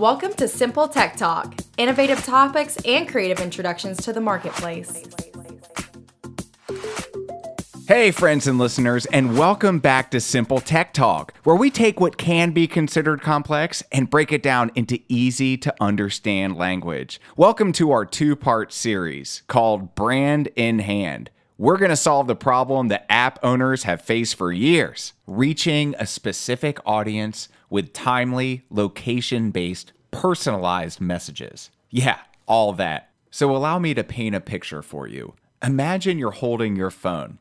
Welcome to Simple Tech Talk, innovative topics and creative introductions to the marketplace. Hey, friends and listeners, and welcome back to Simple Tech Talk, where we take what can be considered complex and break it down into easy to understand language. Welcome to our two part series called Brand in Hand. We're going to solve the problem that app owners have faced for years reaching a specific audience with timely, location based, personalized messages. Yeah, all that. So allow me to paint a picture for you. Imagine you're holding your phone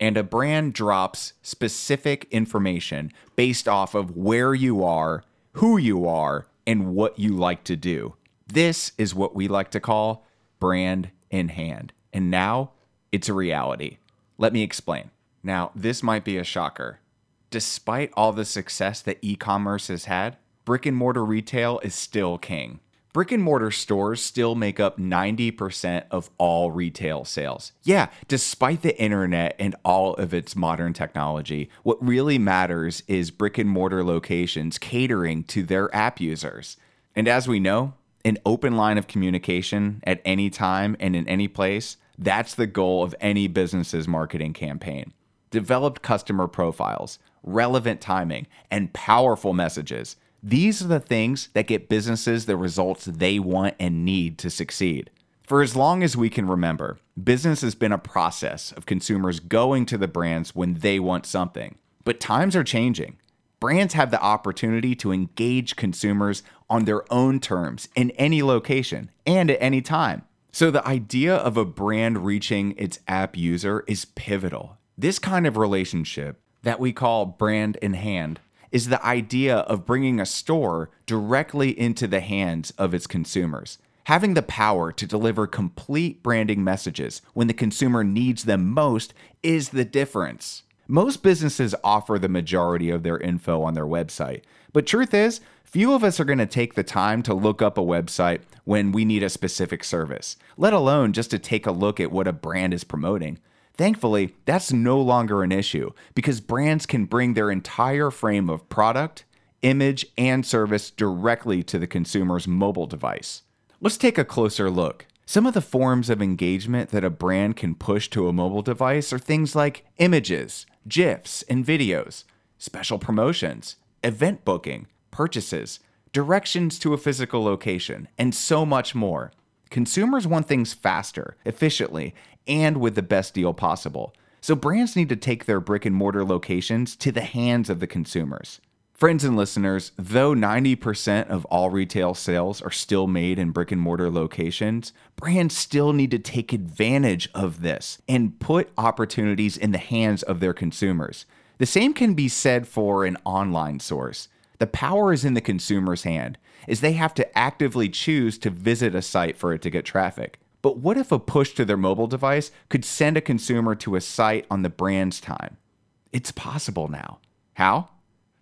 and a brand drops specific information based off of where you are, who you are, and what you like to do. This is what we like to call brand in hand. And now it's a reality. Let me explain. Now, this might be a shocker. Despite all the success that e commerce has had, brick and mortar retail is still king. Brick and mortar stores still make up 90% of all retail sales. Yeah, despite the internet and all of its modern technology, what really matters is brick and mortar locations catering to their app users. And as we know, an open line of communication at any time and in any place, that's the goal of any business's marketing campaign. Developed customer profiles, relevant timing, and powerful messages these are the things that get businesses the results they want and need to succeed. For as long as we can remember, business has been a process of consumers going to the brands when they want something. But times are changing. Brands have the opportunity to engage consumers on their own terms in any location and at any time. So the idea of a brand reaching its app user is pivotal. This kind of relationship that we call brand in hand is the idea of bringing a store directly into the hands of its consumers. Having the power to deliver complete branding messages when the consumer needs them most is the difference. Most businesses offer the majority of their info on their website, but truth is, few of us are going to take the time to look up a website when we need a specific service, let alone just to take a look at what a brand is promoting. Thankfully, that's no longer an issue because brands can bring their entire frame of product, image, and service directly to the consumer's mobile device. Let's take a closer look. Some of the forms of engagement that a brand can push to a mobile device are things like images, GIFs, and videos, special promotions, event booking, purchases, directions to a physical location, and so much more. Consumers want things faster, efficiently, and with the best deal possible. So brands need to take their brick and mortar locations to the hands of the consumers. Friends and listeners, though 90% of all retail sales are still made in brick and mortar locations, brands still need to take advantage of this and put opportunities in the hands of their consumers. The same can be said for an online source. The power is in the consumer's hand, as they have to actively choose to visit a site for it to get traffic. But what if a push to their mobile device could send a consumer to a site on the brand's time? It's possible now. How?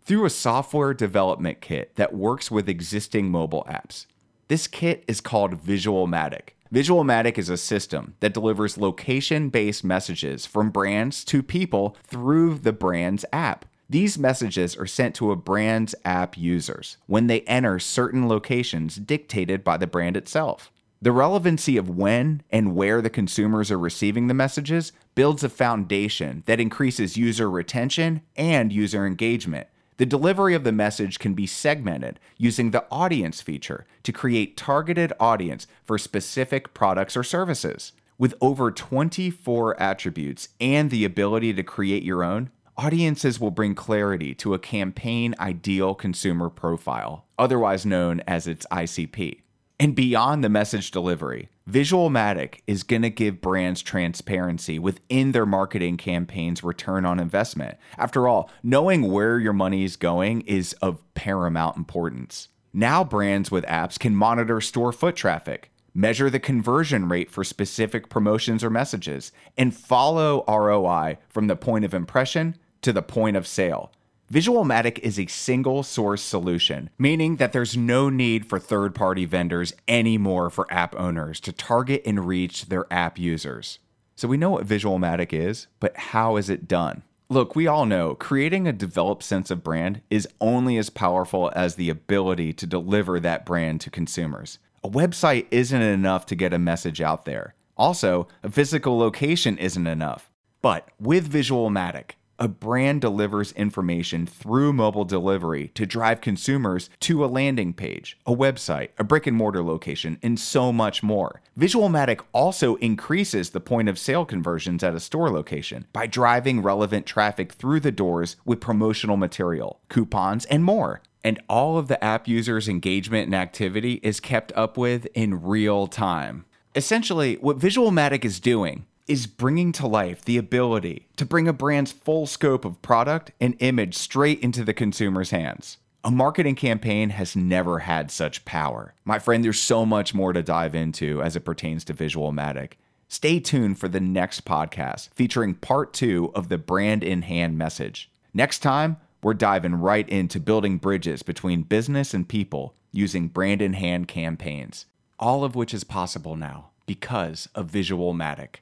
Through a software development kit that works with existing mobile apps. This kit is called Visualmatic. Visualmatic is a system that delivers location based messages from brands to people through the brand's app. These messages are sent to a brand's app users when they enter certain locations dictated by the brand itself. The relevancy of when and where the consumers are receiving the messages builds a foundation that increases user retention and user engagement. The delivery of the message can be segmented using the audience feature to create targeted audience for specific products or services. With over 24 attributes and the ability to create your own, audiences will bring clarity to a campaign ideal consumer profile, otherwise known as its ICP. And beyond the message delivery, Visualmatic is going to give brands transparency within their marketing campaigns' return on investment. After all, knowing where your money is going is of paramount importance. Now, brands with apps can monitor store foot traffic, measure the conversion rate for specific promotions or messages, and follow ROI from the point of impression to the point of sale. Visualmatic is a single source solution, meaning that there's no need for third party vendors anymore for app owners to target and reach their app users. So we know what Visualmatic is, but how is it done? Look, we all know creating a developed sense of brand is only as powerful as the ability to deliver that brand to consumers. A website isn't enough to get a message out there. Also, a physical location isn't enough. But with Visualmatic, a brand delivers information through mobile delivery to drive consumers to a landing page, a website, a brick and mortar location, and so much more. Visualmatic also increases the point of sale conversions at a store location by driving relevant traffic through the doors with promotional material, coupons, and more. And all of the app users' engagement and activity is kept up with in real time. Essentially, what Visualmatic is doing is bringing to life the ability to bring a brand's full scope of product and image straight into the consumer's hands. A marketing campaign has never had such power. My friend, there's so much more to dive into as it pertains to Visualmatic. Stay tuned for the next podcast featuring part two of the brand in hand message. Next time, we're diving right into building bridges between business and people using brand in hand campaigns, all of which is possible now because of Visualmatic.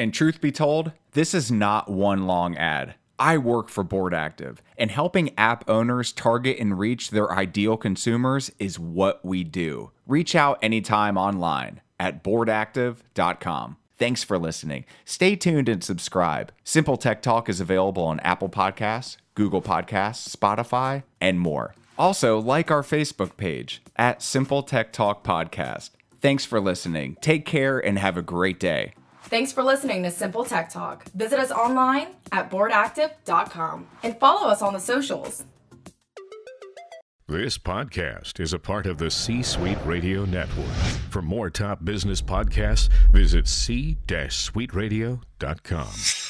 And truth be told, this is not one long ad. I work for Board Active, and helping app owners target and reach their ideal consumers is what we do. Reach out anytime online at boardactive.com. Thanks for listening. Stay tuned and subscribe. Simple Tech Talk is available on Apple Podcasts, Google Podcasts, Spotify, and more. Also, like our Facebook page at Simple Tech Talk Podcast. Thanks for listening. Take care and have a great day. Thanks for listening to Simple Tech Talk. Visit us online at boardactive.com and follow us on the socials. This podcast is a part of the C Suite Radio Network. For more top business podcasts, visit c-suiteradio.com.